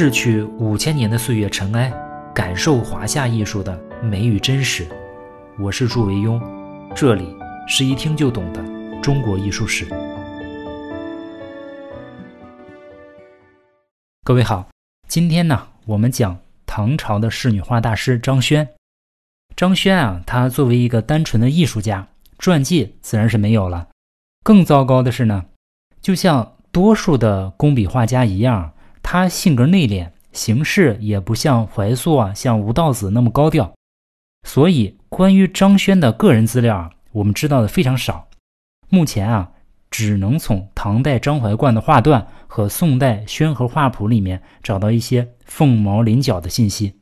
逝去五千年的岁月尘埃，感受华夏艺术的美与真实。我是祝维庸，这里是一听就懂的中国艺术史。各位好，今天呢，我们讲唐朝的仕女画大师张轩。张轩啊，他作为一个单纯的艺术家，传记自然是没有了。更糟糕的是呢，就像多数的工笔画家一样。他性格内敛，行事也不像怀素啊，像吴道子那么高调，所以关于张轩的个人资料啊，我们知道的非常少。目前啊，只能从唐代张怀灌的画段和宋代宣和画谱里面找到一些凤毛麟角的信息。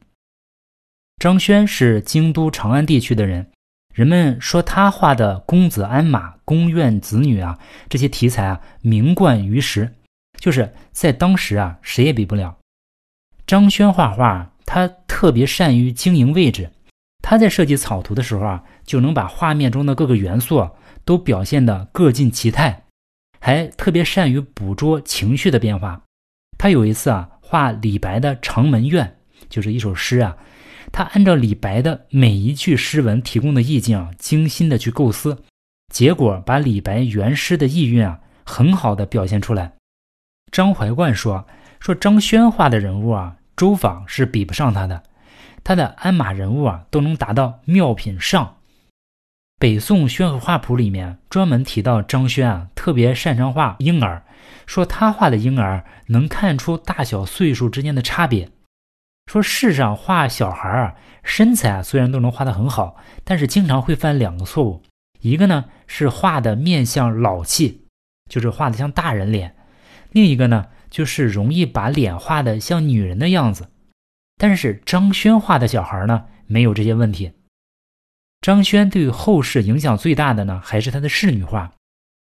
张轩是京都长安地区的人，人们说他画的公子鞍马、宫苑子女啊，这些题材啊，名冠于时。就是在当时啊，谁也比不了。张轩画画，他特别善于经营位置。他在设计草图的时候啊，就能把画面中的各个元素都表现得各尽其态，还特别善于捕捉情绪的变化。他有一次啊，画李白的《长门怨》，就是一首诗啊，他按照李白的每一句诗文提供的意境啊，精心的去构思，结果把李白原诗的意蕴啊，很好的表现出来。张怀灌说：“说张轩画的人物啊，周昉是比不上他的，他的鞍马人物啊，都能达到妙品上。北宋宣和画谱里面专门提到张轩啊，特别擅长画婴儿，说他画的婴儿能看出大小岁数之间的差别。说世上画小孩啊，身材啊虽然都能画得很好，但是经常会犯两个错误，一个呢是画的面相老气，就是画的像大人脸。”另一个呢，就是容易把脸画的像女人的样子，但是张轩画的小孩呢，没有这些问题。张轩对后世影响最大的呢，还是他的仕女画。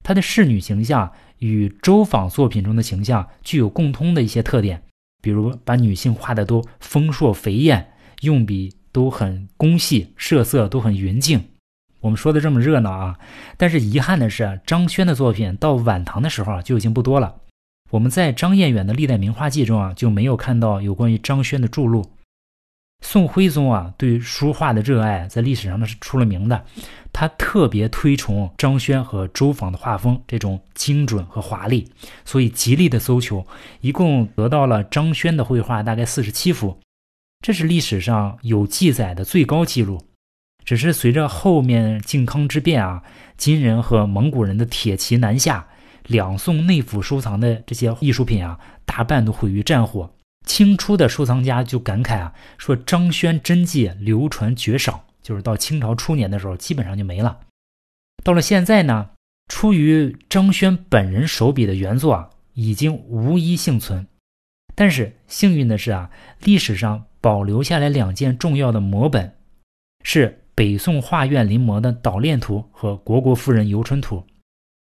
他的仕女形象与周昉作品中的形象具有共通的一些特点，比如把女性画的都丰硕肥艳，用笔都很工细，设色都很匀净。我们说的这么热闹啊，但是遗憾的是，张轩的作品到晚唐的时候，就已经不多了。我们在张彦远的《历代名画记》中啊，就没有看到有关于张轩的著录。宋徽宗啊，对书画的热爱在历史上呢是出了名的。他特别推崇张轩和周昉的画风，这种精准和华丽，所以极力的搜求，一共得到了张轩的绘画大概四十七幅，这是历史上有记载的最高记录。只是随着后面靖康之变啊，金人和蒙古人的铁骑南下。两宋内府收藏的这些艺术品啊，大半都毁于战火。清初的收藏家就感慨啊，说张轩真迹流传绝少，就是到清朝初年的时候，基本上就没了。到了现在呢，出于张轩本人手笔的原作啊，已经无一幸存。但是幸运的是啊，历史上保留下来两件重要的摹本，是北宋画院临摹的《捣练图》和《虢国夫人游春图》。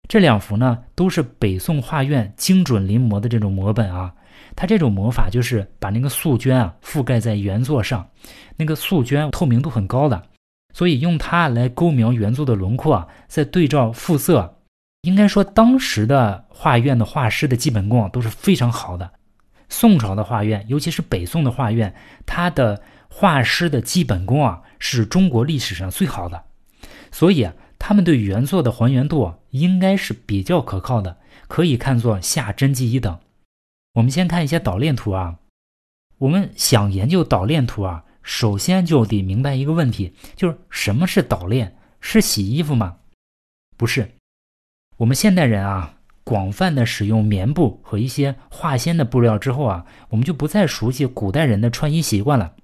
这两幅呢，都是北宋画院精准临摹的这种摹本啊。它这种摹法就是把那个素绢啊覆盖在原作上，那个素绢透明度很高的，所以用它来勾描原作的轮廓啊，再对照复色，应该说当时的画院的画师的基本功都是非常好的。宋朝的画院，尤其是北宋的画院，它的画师的基本功啊，是中国历史上最好的，所以啊。他们对原作的还原度应该是比较可靠的，可以看作下真迹一等。我们先看一些导练图啊。我们想研究导练图啊，首先就得明白一个问题，就是什么是导练？是洗衣服吗？不是。我们现代人啊，广泛的使用棉布和一些化纤的布料之后啊，我们就不再熟悉古代人的穿衣习惯了。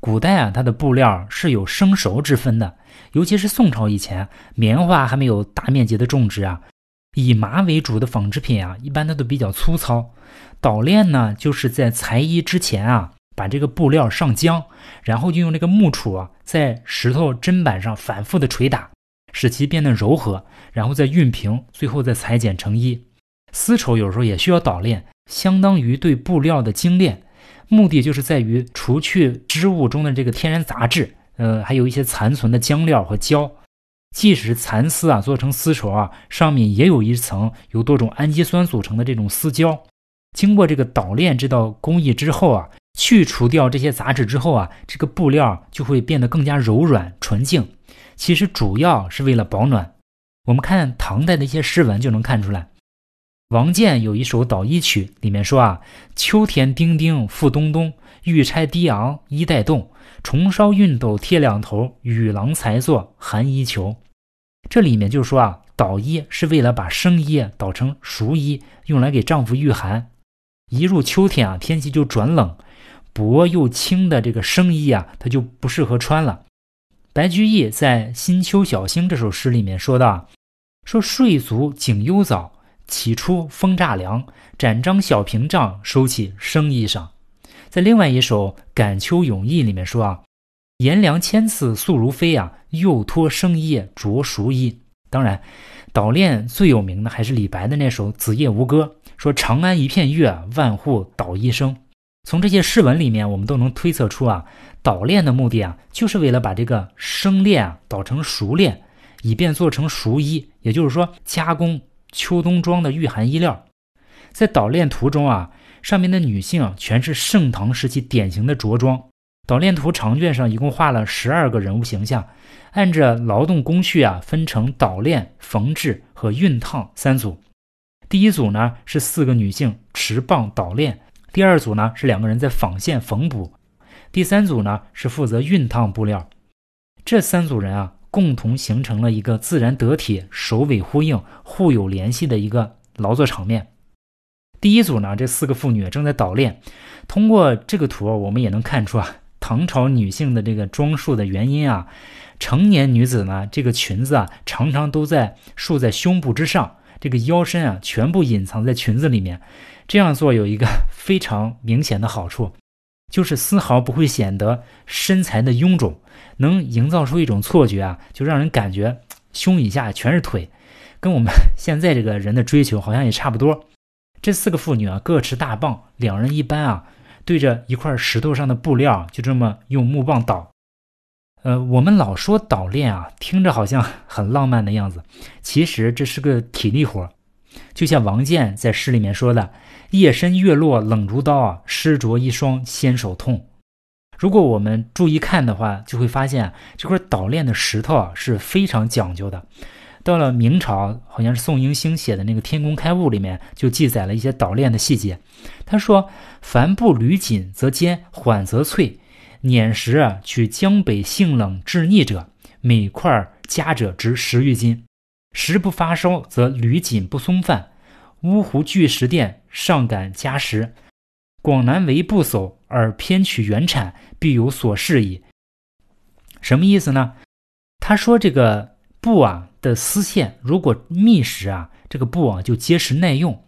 古代啊，它的布料是有生熟之分的，尤其是宋朝以前，棉花还没有大面积的种植啊，以麻为主的纺织品啊，一般它都比较粗糙。捣练呢，就是在裁衣之前啊，把这个布料上浆，然后就用这个木杵啊，在石头砧板上反复的捶打，使其变得柔和，然后再熨平，最后再裁剪成衣。丝绸有时候也需要捣练，相当于对布料的精炼。目的就是在于除去织物中的这个天然杂质，呃，还有一些残存的浆料和胶。即使蚕丝啊做成丝绸啊，上面也有一层由多种氨基酸组成的这种丝胶。经过这个捣炼这道工艺之后啊，去除掉这些杂质之后啊，这个布料就会变得更加柔软纯净。其实主要是为了保暖。我们看唐代的一些诗文就能看出来。王建有一首《捣衣曲》，里面说啊：“秋天丁丁复冬冬，玉钗低昂衣带动。重烧熨斗贴两头，与郎才作寒衣裘。”这里面就说啊，捣衣是为了把生衣捣成熟衣，用来给丈夫御寒。一入秋天啊，天气就转冷，薄又轻的这个生衣啊，它就不适合穿了。白居易在《新秋小星》这首诗里面说道：“说睡足景幽早。”起初风乍凉，展张小屏障，收起生衣裳。在另外一首《感秋咏意》里面说啊，炎凉千次速如飞啊，又脱生衣着熟衣。当然，捣练最有名的还是李白的那首《子夜吴歌》，说长安一片月，万户捣衣声。从这些诗文里面，我们都能推测出啊，捣练的目的啊，就是为了把这个生练啊捣成熟练，以便做成熟衣，也就是说加工。秋冬装的御寒衣料，在捣练图中啊，上面的女性啊全是盛唐时期典型的着装。捣练图长卷上一共画了十二个人物形象，按着劳动工序啊，分成捣练、缝制和熨烫三组。第一组呢是四个女性持棒捣练，第二组呢是两个人在纺线缝补，第三组呢是负责熨烫布料。这三组人啊。共同形成了一个自然得体、首尾呼应、互有联系的一个劳作场面。第一组呢，这四个妇女正在捣练。通过这个图，我们也能看出啊，唐朝女性的这个装束的原因啊。成年女子呢，这个裙子啊，常常都在束在胸部之上，这个腰身啊，全部隐藏在裙子里面。这样做有一个非常明显的好处，就是丝毫不会显得身材的臃肿。能营造出一种错觉啊，就让人感觉胸以下全是腿，跟我们现在这个人的追求好像也差不多。这四个妇女啊，各持大棒，两人一般啊，对着一块石头上的布料，就这么用木棒捣。呃，我们老说捣练啊，听着好像很浪漫的样子，其实这是个体力活。就像王建在诗里面说的：“夜深月落冷如刀啊，湿着一双纤手痛。”如果我们注意看的话，就会发现这块捣炼的石头啊是非常讲究的。到了明朝，好像是宋英星写的那个《天工开物》里面就记载了一些捣炼的细节。他说：“凡布履紧则坚，缓则脆。碾石啊，取江北性冷制腻者，每块加者值十余斤。石不发烧，则履紧不松泛。乌湖巨石店上敢加石。”广南为不叟，而偏取原产，必有所示矣。什么意思呢？他说这个布啊的丝线，如果密实啊，这个布啊就结实耐用；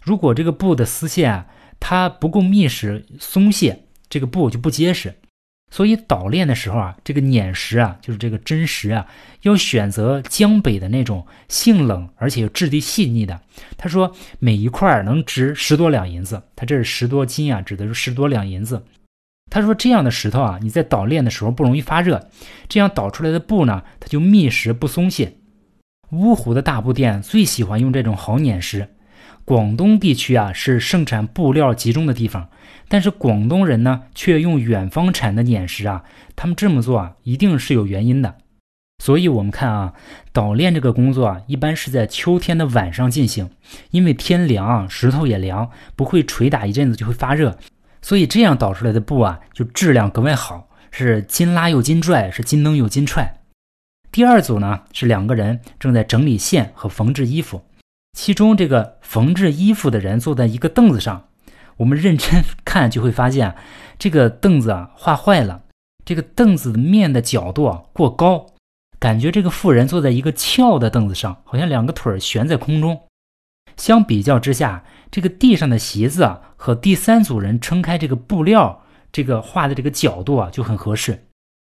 如果这个布的丝线啊它不够密实松懈，这个布就不结实。所以捣练的时候啊，这个碾石啊，就是这个真石啊，要选择江北的那种性冷而且质地细腻的。他说每一块能值十多两银子，他这是十多斤啊，指的是十多两银子。他说这样的石头啊，你在捣炼的时候不容易发热，这样捣出来的布呢，它就密实不松懈。芜湖的大布店最喜欢用这种好碾石。广东地区啊是盛产布料集中的地方，但是广东人呢却用远方产的碾石啊，他们这么做啊一定是有原因的。所以，我们看啊，捣炼这个工作啊，一般是在秋天的晚上进行，因为天凉，石头也凉，不会捶打一阵子就会发热，所以这样捣出来的布啊，就质量格外好，是金拉又金拽，是金蹬又金踹。第二组呢是两个人正在整理线和缝制衣服。其中这个缝制衣服的人坐在一个凳子上，我们认真看就会发现，这个凳子啊画坏了，这个凳子面的角度啊过高，感觉这个妇人坐在一个翘的凳子上，好像两个腿悬在空中。相比较之下，这个地上的席子啊和第三组人撑开这个布料，这个画的这个角度啊就很合适。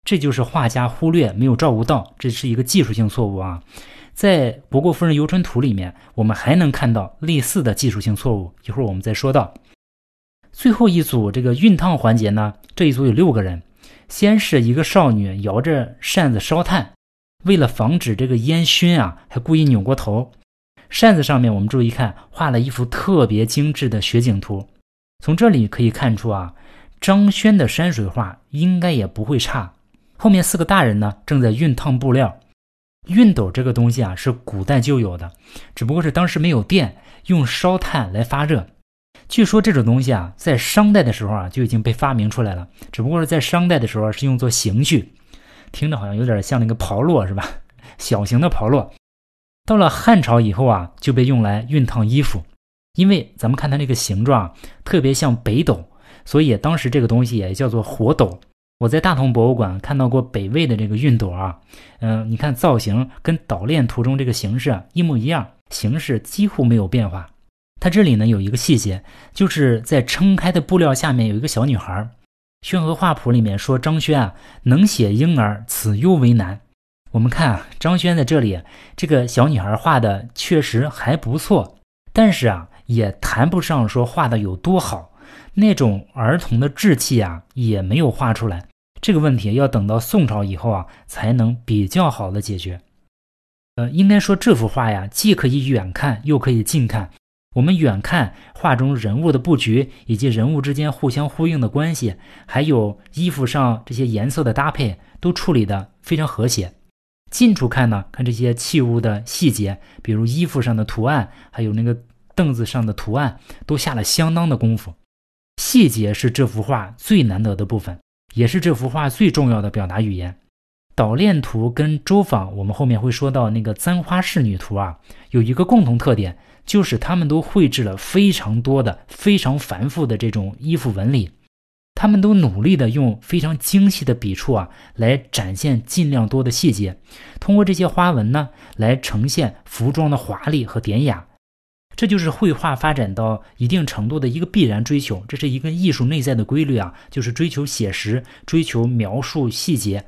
这就是画家忽略没有照顾到，这是一个技术性错误啊。在《博国夫人游春图》里面，我们还能看到类似的技术性错误。一会儿我们再说到最后一组这个熨烫环节呢。这一组有六个人，先是一个少女摇着扇子烧炭，为了防止这个烟熏啊，还故意扭过头。扇子上面我们注意看，画了一幅特别精致的雪景图。从这里可以看出啊，张轩的山水画应该也不会差。后面四个大人呢，正在熨烫布料。熨斗这个东西啊，是古代就有的，只不过是当时没有电，用烧炭来发热。据说这种东西啊，在商代的时候啊，就已经被发明出来了，只不过是在商代的时候是用作刑具，听着好像有点像那个炮烙是吧？小型的炮烙。到了汉朝以后啊，就被用来熨烫衣服，因为咱们看它这个形状特别像北斗，所以当时这个东西也叫做火斗。我在大同博物馆看到过北魏的这个熨斗啊，嗯，你看造型跟捣练图中这个形式一模一样，形式几乎没有变化。它这里呢有一个细节，就是在撑开的布料下面有一个小女孩。《宣和画谱》里面说张轩啊能写婴儿，此尤为难。我们看啊，张轩在这里这个小女孩画的确实还不错，但是啊也谈不上说画的有多好。那种儿童的稚气啊，也没有画出来。这个问题要等到宋朝以后啊，才能比较好的解决。呃，应该说这幅画呀，既可以远看，又可以近看。我们远看画中人物的布局，以及人物之间互相呼应的关系，还有衣服上这些颜色的搭配，都处理的非常和谐。近处看呢，看这些器物的细节，比如衣服上的图案，还有那个凳子上的图案，都下了相当的功夫。细节是这幅画最难得的部分，也是这幅画最重要的表达语言。捣练图跟周坊，我们后面会说到那个簪花仕女图啊，有一个共同特点，就是他们都绘制了非常多的、非常繁复的这种衣服纹理。他们都努力的用非常精细的笔触啊，来展现尽量多的细节，通过这些花纹呢，来呈现服装的华丽和典雅。这就是绘画发展到一定程度的一个必然追求，这是一个艺术内在的规律啊，就是追求写实，追求描述细节。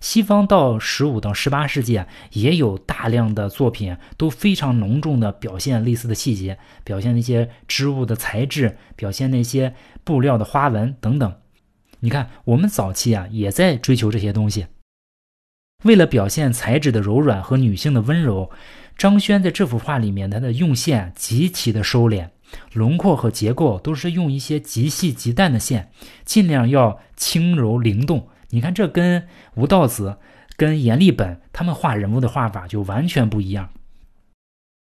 西方到十五到十八世纪啊，也有大量的作品都非常浓重的表现类似的细节，表现那些织物的材质，表现那些布料的花纹等等。你看，我们早期啊也在追求这些东西，为了表现材质的柔软和女性的温柔。张轩在这幅画里面，他的用线极其的收敛，轮廓和结构都是用一些极细极淡的线，尽量要轻柔灵动。你看，这跟吴道子、跟阎立本他们画人物的画法就完全不一样。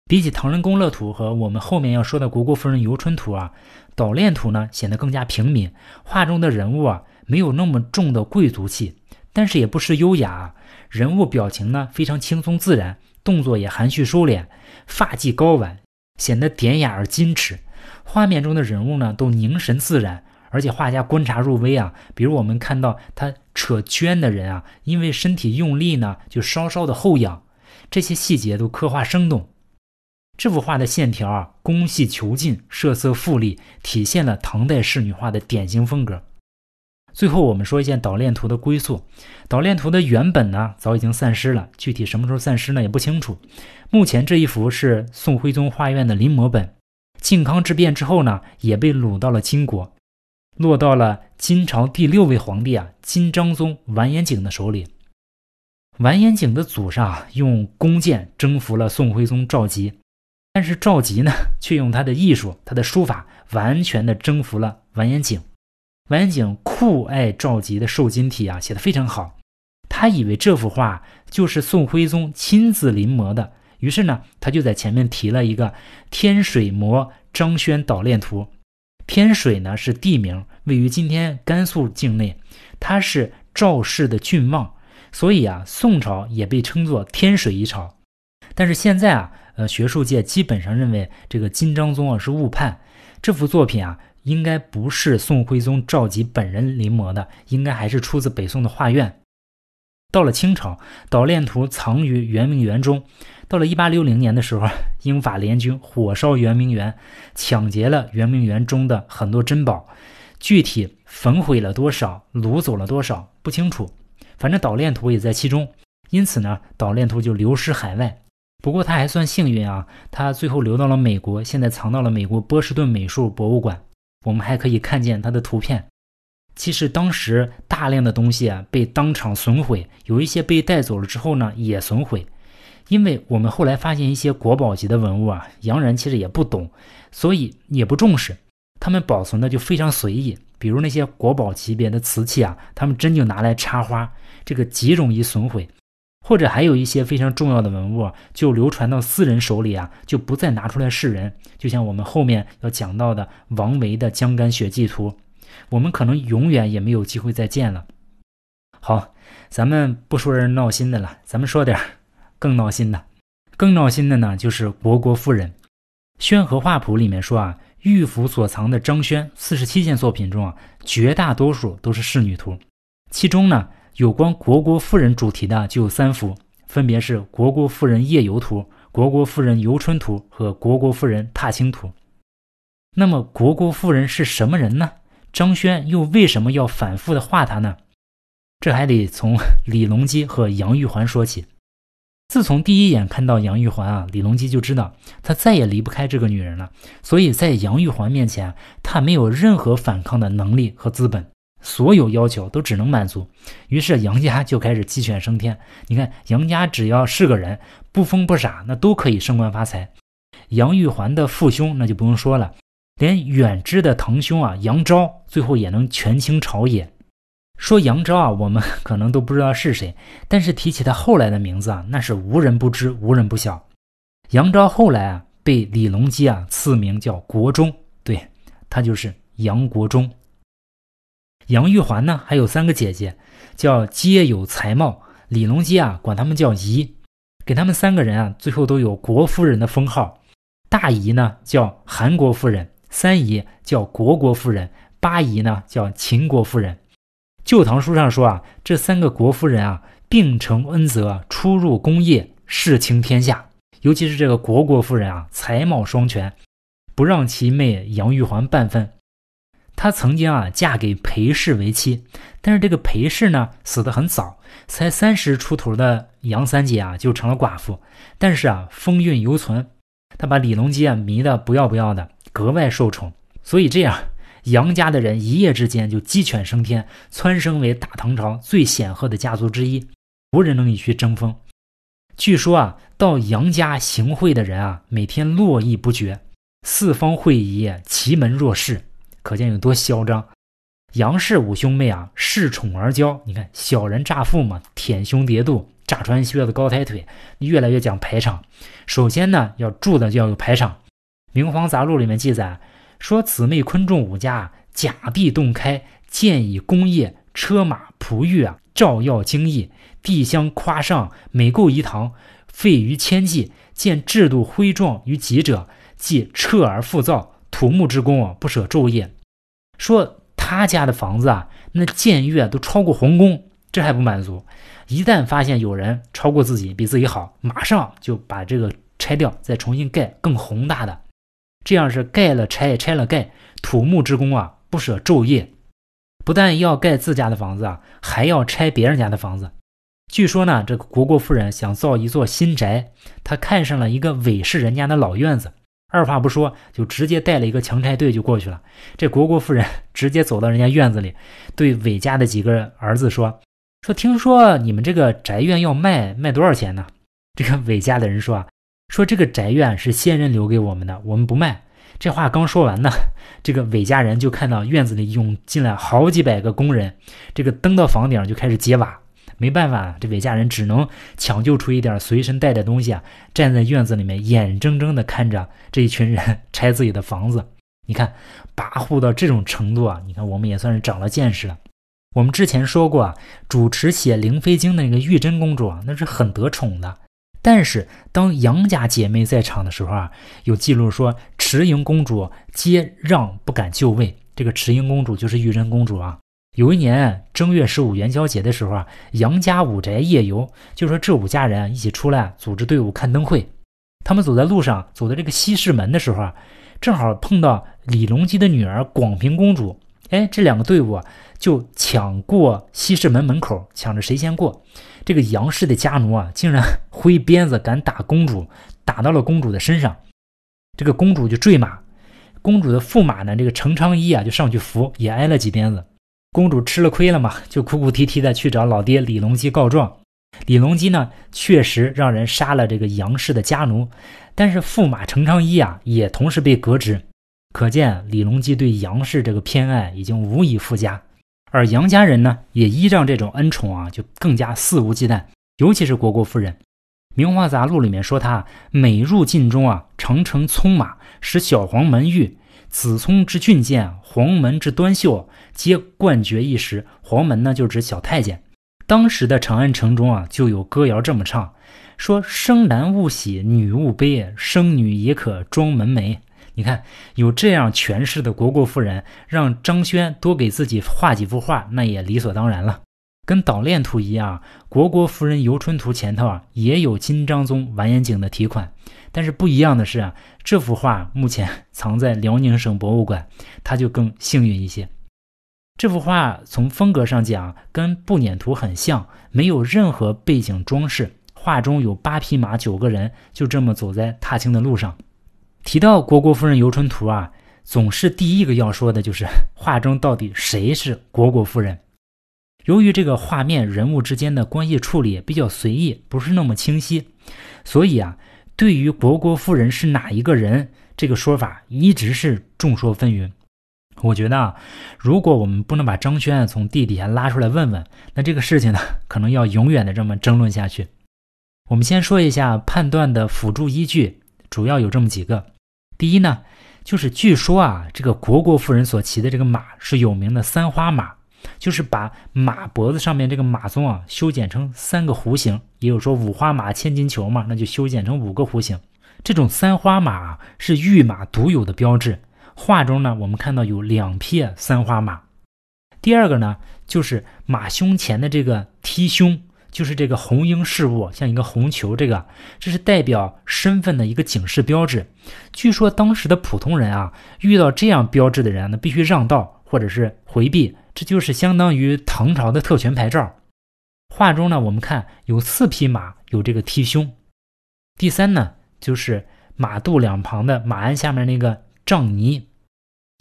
比起《唐人宫乐图》和我们后面要说的《虢国夫人游春图》啊，《捣练图》呢显得更加平民，画中的人物啊没有那么重的贵族气，但是也不失优雅，人物表情呢非常轻松自然。动作也含蓄收敛，发髻高挽，显得典雅而矜持。画面中的人物呢，都凝神自然，而且画家观察入微啊。比如我们看到他扯绢的人啊，因为身体用力呢，就稍稍的后仰，这些细节都刻画生动。这幅画的线条啊，工细遒劲，设色富丽，体现了唐代仕女画的典型风格。最后，我们说一件捣练图的归宿。捣练图的原本呢，早已经散失了，具体什么时候散失呢，也不清楚。目前这一幅是宋徽宗画院的临摹本。靖康之变之后呢，也被掳到了金国，落到了金朝第六位皇帝啊金章宗完颜景的手里。完颜景的祖上用弓箭征服了宋徽宗赵佶，但是赵佶呢，却用他的艺术、他的书法，完全的征服了完颜景。完景酷爱赵佶的瘦金体啊，写的非常好。他以为这幅画就是宋徽宗亲自临摹的，于是呢，他就在前面提了一个“天水摹张轩捣练图”。天水呢是地名，位于今天甘肃境内。它是赵氏的郡望，所以啊，宋朝也被称作天水一朝。但是现在啊，呃，学术界基本上认为这个金章宗啊是误判这幅作品啊。应该不是宋徽宗赵佶本人临摹的，应该还是出自北宋的画院。到了清朝，捣练图藏于圆明园中。到了1860年的时候，英法联军火烧圆明园，抢劫了圆明园中的很多珍宝。具体焚毁了多少，掳走了多少，不清楚。反正捣练图也在其中，因此呢，捣练图就流失海外。不过他还算幸运啊，他最后流到了美国，现在藏到了美国波士顿美术博物馆。我们还可以看见它的图片。其实当时大量的东西啊被当场损毁，有一些被带走了之后呢也损毁。因为我们后来发现一些国宝级的文物啊，洋人其实也不懂，所以也不重视，他们保存的就非常随意。比如那些国宝级别的瓷器啊，他们真就拿来插花，这个极容易损毁。或者还有一些非常重要的文物，就流传到私人手里啊，就不再拿出来示人。就像我们后面要讲到的王维的《江干雪迹图》，我们可能永远也没有机会再见了。好，咱们不说人闹心的了，咱们说点更闹心的。更闹心的呢，就是虢国夫人。《宣和画谱》里面说啊，御府所藏的张轩四十七件作品中啊，绝大多数都是仕女图，其中呢。有关虢国夫人主题的就有三幅，分别是《虢国夫人夜游图》《虢国夫人游春图》和《虢国夫人踏青图》。那么，虢国夫人是什么人呢？张轩又为什么要反复的画她呢？这还得从李隆基和杨玉环说起。自从第一眼看到杨玉环啊，李隆基就知道他再也离不开这个女人了。所以在杨玉环面前，他没有任何反抗的能力和资本。所有要求都只能满足，于是杨家就开始鸡犬升天。你看，杨家只要是个人，不疯不傻，那都可以升官发财。杨玉环的父兄那就不用说了，连远支的堂兄啊杨昭，最后也能权倾朝野。说杨昭啊，我们可能都不知道是谁，但是提起他后来的名字啊，那是无人不知，无人不晓。杨昭后来啊，被李隆基啊赐名叫国忠，对他就是杨国忠。杨玉环呢，还有三个姐姐，叫皆有才貌。李隆基啊，管他们叫姨，给他们三个人啊，最后都有国夫人的封号。大姨呢叫韩国夫人，三姨叫国国夫人，八姨呢叫秦国夫人。《旧唐书》上说啊，这三个国夫人啊，并承恩泽，出入宫业，世倾天下。尤其是这个国国夫人啊，才貌双全，不让其妹杨玉环半分。她曾经啊嫁给裴氏为妻，但是这个裴氏呢死得很早，才三十出头的杨三姐啊就成了寡妇。但是啊风韵犹存，她把李隆基啊迷得不要不要的，格外受宠。所以这样，杨家的人一夜之间就鸡犬升天，蹿升为大唐朝最显赫的家族之一，无人能与其争锋。据说啊到杨家行贿的人啊每天络绎不绝，四方会仪，奇门若市。可见有多嚣张！杨氏五兄妹啊，恃宠而骄。你看，小人乍富嘛，舔胸叠肚，炸穿靴子，高抬腿，越来越讲排场。首先呢，要住的就要有排场。《明皇杂录》里面记载说，姊妹昆仲五家甲壁洞开，建以工业车马仆御啊，照耀精异，地乡夸上，每构一堂，费于千计。见制度徽壮于己者，即彻而复造。土木之工啊，不舍昼夜。说他家的房子啊，那建越都超过皇宫，这还不满足。一旦发现有人超过自己，比自己好，马上就把这个拆掉，再重新盖更宏大的。这样是盖了拆，拆了盖，土木之工啊，不舍昼夜。不但要盖自家的房子啊，还要拆别人家的房子。据说呢，这个国国夫人想造一座新宅，她看上了一个韦氏人家的老院子。二话不说，就直接带了一个强拆队就过去了。这国国夫人 直接走到人家院子里，对韦家的几个儿子说：“说听说你们这个宅院要卖，卖多少钱呢？”这个韦家的人说：“啊，说这个宅院是先人留给我们的，我们不卖。”这话刚说完呢，这个韦家人就看到院子里涌进来好几百个工人，这个登到房顶就开始揭瓦。没办法，这韦家人只能抢救出一点随身带的东西啊，站在院子里面，眼睁睁地看着这一群人拆自己的房子。你看，跋扈到这种程度啊！你看，我们也算是长了见识了。我们之前说过啊，主持写《灵妃经》的那个玉真公主啊，那是很得宠的。但是当杨家姐妹在场的时候啊，有记录说池莹公主皆让不敢就位。这个池莹公主就是玉真公主啊。有一年正月十五元宵节的时候啊，杨家五宅夜游，就说这五家人一起出来组织队伍看灯会。他们走在路上，走到这个西市门的时候啊，正好碰到李隆基的女儿广平公主。哎，这两个队伍就抢过西市门门口，抢着谁先过。这个杨氏的家奴啊，竟然挥鞭子敢打公主，打到了公主的身上。这个公主就坠马，公主的驸马呢，这个程昌一啊，就上去扶，也挨了几鞭子。公主吃了亏了嘛，就哭哭啼啼的去找老爹李隆基告状。李隆基呢，确实让人杀了这个杨氏的家奴，但是驸马程昌一啊，也同时被革职。可见李隆基对杨氏这个偏爱已经无以复加，而杨家人呢，也依仗这种恩宠啊，就更加肆无忌惮。尤其是虢国夫人，《名画杂录》里面说她每入晋中啊，常乘匆马，使小黄门御子聪之俊健，黄门之端秀，皆冠绝一时。黄门呢，就指小太监。当时的长安城中啊，就有歌谣这么唱：说生男勿喜，女勿悲，生女也可装门楣。你看，有这样权势的虢国夫人，让张轩多给自己画几幅画，那也理所当然了。跟岛链图一样，虢国夫人游春图前头啊，也有金章宗完颜景的题款。但是不一样的是啊，这幅画目前藏在辽宁省博物馆，它就更幸运一些。这幅画从风格上讲，跟步辇图很像，没有任何背景装饰。画中有八匹马，九个人，就这么走在踏青的路上。提到《虢国夫人游春图》啊，总是第一个要说的就是画中到底谁是虢国夫人。由于这个画面人物之间的关系处理比较随意，不是那么清晰，所以啊，对于虢国夫人是哪一个人，这个说法一直是众说纷纭。我觉得啊，如果我们不能把张轩从地底下拉出来问问，那这个事情呢，可能要永远的这么争论下去。我们先说一下判断的辅助依据，主要有这么几个。第一呢，就是据说啊，这个虢国夫人所骑的这个马是有名的三花马，就是把马脖子上面这个马鬃啊修剪成三个弧形，也有说五花马千金裘嘛，那就修剪成五个弧形。这种三花马是御马独有的标志。画中呢，我们看到有两匹三花马。第二个呢，就是马胸前的这个梯胸，就是这个红缨饰物，像一个红球，这个这是代表身份的一个警示标志。据说当时的普通人啊，遇到这样标志的人呢，必须让道或者是回避，这就是相当于唐朝的特权牌照。画中呢，我们看有四匹马有这个梯胸。第三呢，就是马肚两旁的马鞍下面那个杖泥。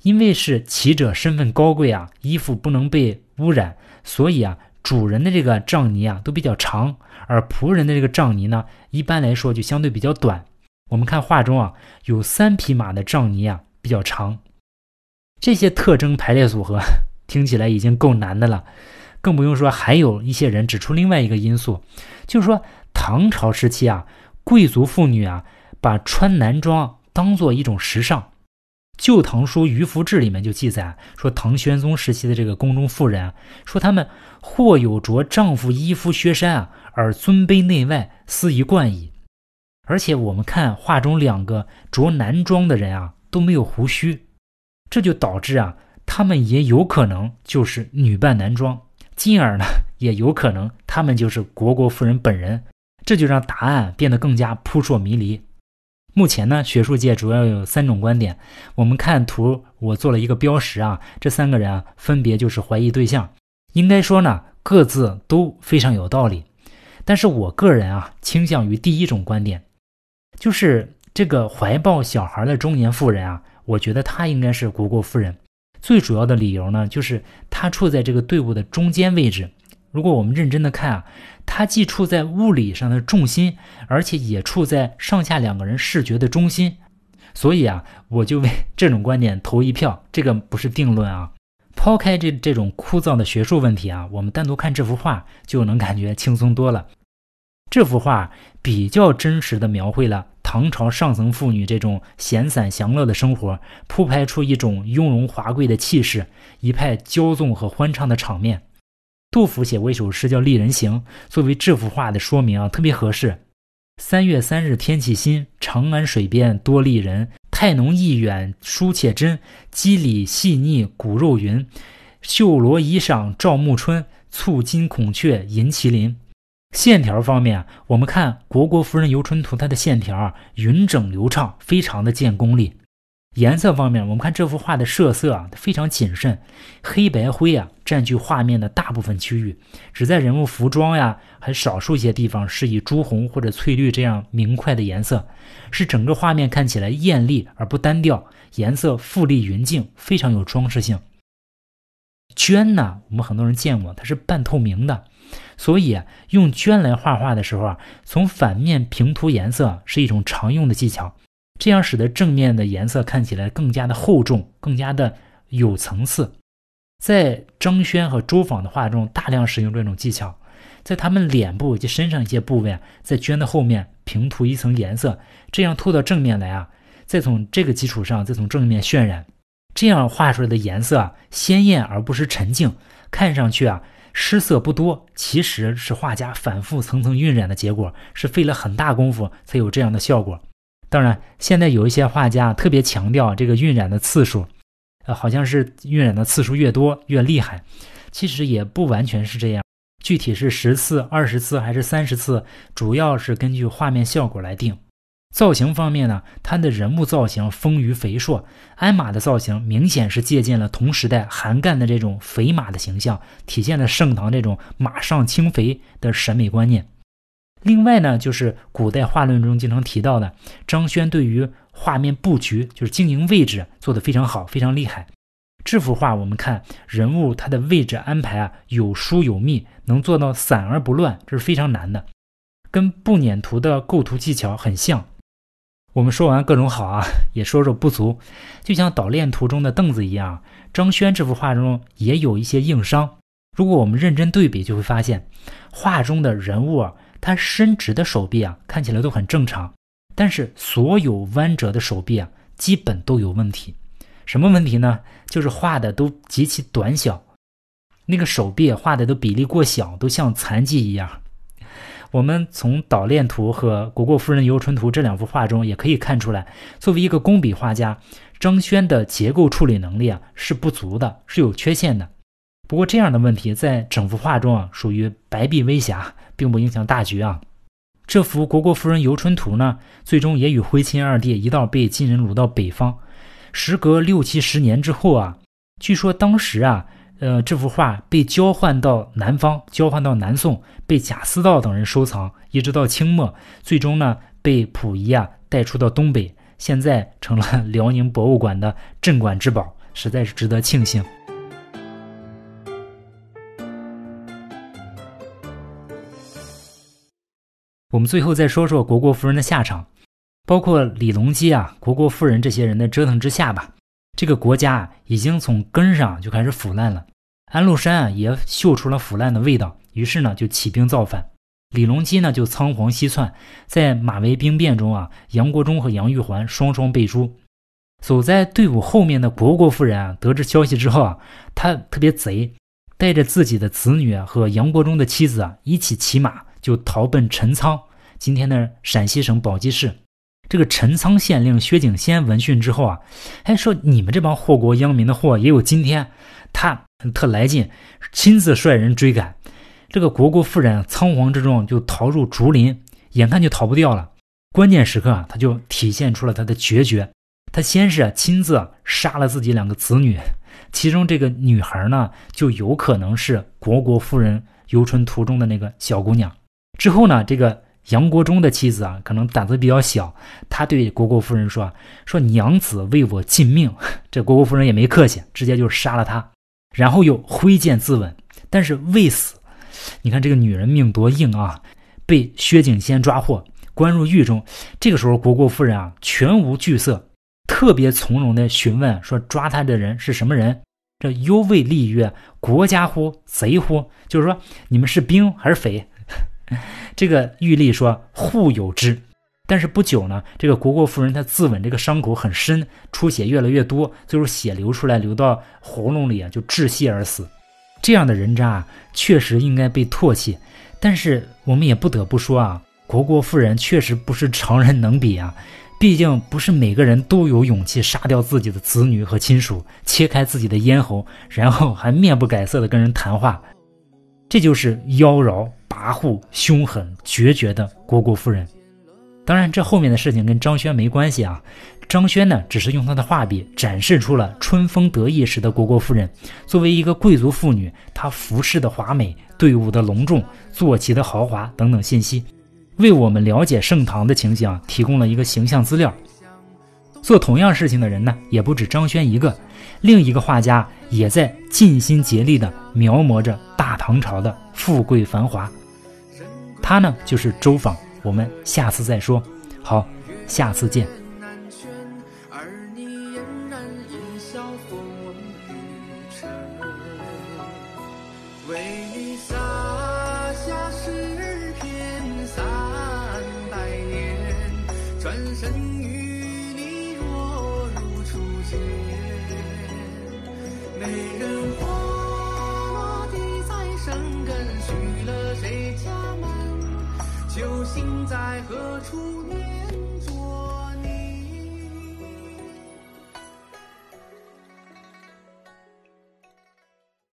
因为是骑者身份高贵啊，衣服不能被污染，所以啊，主人的这个杖泥啊都比较长，而仆人的这个杖泥呢，一般来说就相对比较短。我们看画中啊，有三匹马的杖泥啊比较长，这些特征排列组合听起来已经够难的了，更不用说还有一些人指出另外一个因素，就是说唐朝时期啊，贵族妇女啊把穿男装当做一种时尚。《旧唐书·渔夫志》里面就记载说，唐玄宗时期的这个宫中妇人，说他们或有着丈夫衣服靴衫啊，而尊卑内外，肆意惯矣。而且我们看画中两个着男装的人啊，都没有胡须，这就导致啊，他们也有可能就是女扮男装，进而呢，也有可能他们就是虢国夫人本人，这就让答案变得更加扑朔迷离。目前呢，学术界主要有三种观点。我们看图，我做了一个标识啊，这三个人啊，分别就是怀疑对象。应该说呢，各自都非常有道理。但是我个人啊，倾向于第一种观点，就是这个怀抱小孩的中年妇人啊，我觉得她应该是虢国夫人。最主要的理由呢，就是他处在这个队伍的中间位置。如果我们认真的看啊，它既处在物理上的重心，而且也处在上下两个人视觉的中心，所以啊，我就为 这种观点投一票。这个不是定论啊，抛开这这种枯燥的学术问题啊，我们单独看这幅画就能感觉轻松多了。这幅画比较真实的描绘了唐朝上层妇女这种闲散享乐的生活，铺排出一种雍容华贵的气势，一派骄纵和欢畅的场面。杜甫写过一首诗叫《丽人行》，作为这幅画的说明啊，特别合适。三月三日天气新，长安水边多丽人。态浓意远书且真，肌理细腻骨肉匀。绣罗衣裳照暮春，簇金孔雀银麒麟。线条方面，我们看《虢国夫人游春图》，它的线条啊匀整流畅，非常的见功力。颜色方面，我们看这幅画的设色啊，非常谨慎，黑白灰啊占据画面的大部分区域，只在人物服装呀，还少数一些地方是以朱红或者翠绿这样明快的颜色，使整个画面看起来艳丽而不单调，颜色富丽匀净，非常有装饰性。绢呢，我们很多人见过，它是半透明的，所以用绢来画画的时候啊，从反面平涂颜色是一种常用的技巧，这样使得正面的颜色看起来更加的厚重，更加的有层次。在张轩和周访的画中，大量使用这种技巧，在他们脸部及身上一些部位，在绢的后面平涂一层颜色，这样透到正面来啊，再从这个基础上再从正面渲染，这样画出来的颜色鲜艳而不失沉静，看上去啊失色不多，其实是画家反复层层晕染的结果，是费了很大功夫才有这样的效果。当然，现在有一些画家特别强调这个晕染的次数。呃，好像是晕染的次数越多越厉害，其实也不完全是这样。具体是十次、二十次还是三十次，主要是根据画面效果来定。造型方面呢，他的人物造型丰腴肥硕，鞍马的造型明显是借鉴了同时代韩干的这种肥马的形象，体现了盛唐这种马上轻肥的审美观念。另外呢，就是古代画论中经常提到的张轩对于画面布局，就是经营位置做得非常好，非常厉害。这幅画我们看人物他的位置安排啊，有疏有密，能做到散而不乱，这是非常难的，跟步辇图的构图技巧很像。我们说完各种好啊，也说说不足。就像捣练图中的凳子一样，张轩这幅画中也有一些硬伤。如果我们认真对比，就会发现画中的人物啊。他伸直的手臂啊，看起来都很正常，但是所有弯折的手臂啊，基本都有问题。什么问题呢？就是画的都极其短小，那个手臂画的都比例过小，都像残疾一样。我们从《捣练图》和《虢国夫人游春图》这两幅画中也可以看出来，作为一个工笔画家，张轩的结构处理能力啊是不足的，是有缺陷的。不过这样的问题在整幅画中啊，属于白璧微瑕。并不影响大局啊！这幅《虢国夫人游春图》呢，最终也与徽钦二帝一道被金人掳到北方。时隔六七十年之后啊，据说当时啊，呃，这幅画被交换到南方，交换到南宋，被贾似道等人收藏，一直到清末，最终呢被溥仪啊带出到东北，现在成了辽宁博物馆的镇馆之宝，实在是值得庆幸。我们最后再说说虢国夫人的下场，包括李隆基啊、虢国夫人这些人的折腾之下吧，这个国家已经从根上就开始腐烂了。安禄山啊也嗅出了腐烂的味道，于是呢就起兵造反。李隆基呢就仓皇西窜，在马嵬兵变中啊，杨国忠和杨玉环双双被诛。走在队伍后面的虢国夫人啊，得知消息之后啊，他特别贼，带着自己的子女和杨国忠的妻子啊一起骑马。就逃奔陈仓，今天的陕西省宝鸡市。这个陈仓县令薛景先闻讯之后啊，还说你们这帮祸国殃民的祸也有今天。他特来劲，亲自率人追赶。这个虢国夫人仓皇之中就逃入竹林，眼看就逃不掉了。关键时刻啊，他就体现出了他的决绝。他先是亲自杀了自己两个子女，其中这个女孩呢，就有可能是虢国夫人游春图中的那个小姑娘。之后呢，这个杨国忠的妻子啊，可能胆子比较小，他对虢国夫人说：“说娘子为我尽命。”这虢国夫人也没客气，直接就杀了他，然后又挥剑自刎，但是未死。你看这个女人命多硬啊！被薛景先抓获，关入狱中。这个时候，国国夫人啊，全无惧色，特别从容地询问说：“抓他的人是什么人？”这犹未立曰：“国家乎？贼乎？”就是说，你们是兵还是匪？这个玉立说互有之，但是不久呢，这个虢国夫人她自刎，这个伤口很深，出血越来越多，最后血流出来，流到喉咙里啊，就窒息而死。这样的人渣啊，确实应该被唾弃。但是我们也不得不说啊，虢国夫人确实不是常人能比啊，毕竟不是每个人都有勇气杀掉自己的子女和亲属，切开自己的咽喉，然后还面不改色的跟人谈话。这就是妖娆、跋扈、凶狠、决绝的虢国夫人。当然，这后面的事情跟张轩没关系啊。张轩呢，只是用他的画笔展示出了春风得意时的虢国,夫人。作为一个贵族妇女，她服饰的华美、队伍的隆重、坐骑的豪华等等信息，为我们了解盛唐的情形啊，提供了一个形象资料。做同样事情的人呢，也不止张轩一个。另一个画家也在尽心竭力地描摹着大唐朝的富贵繁华，他呢就是周昉。我们下次再说。好下次见。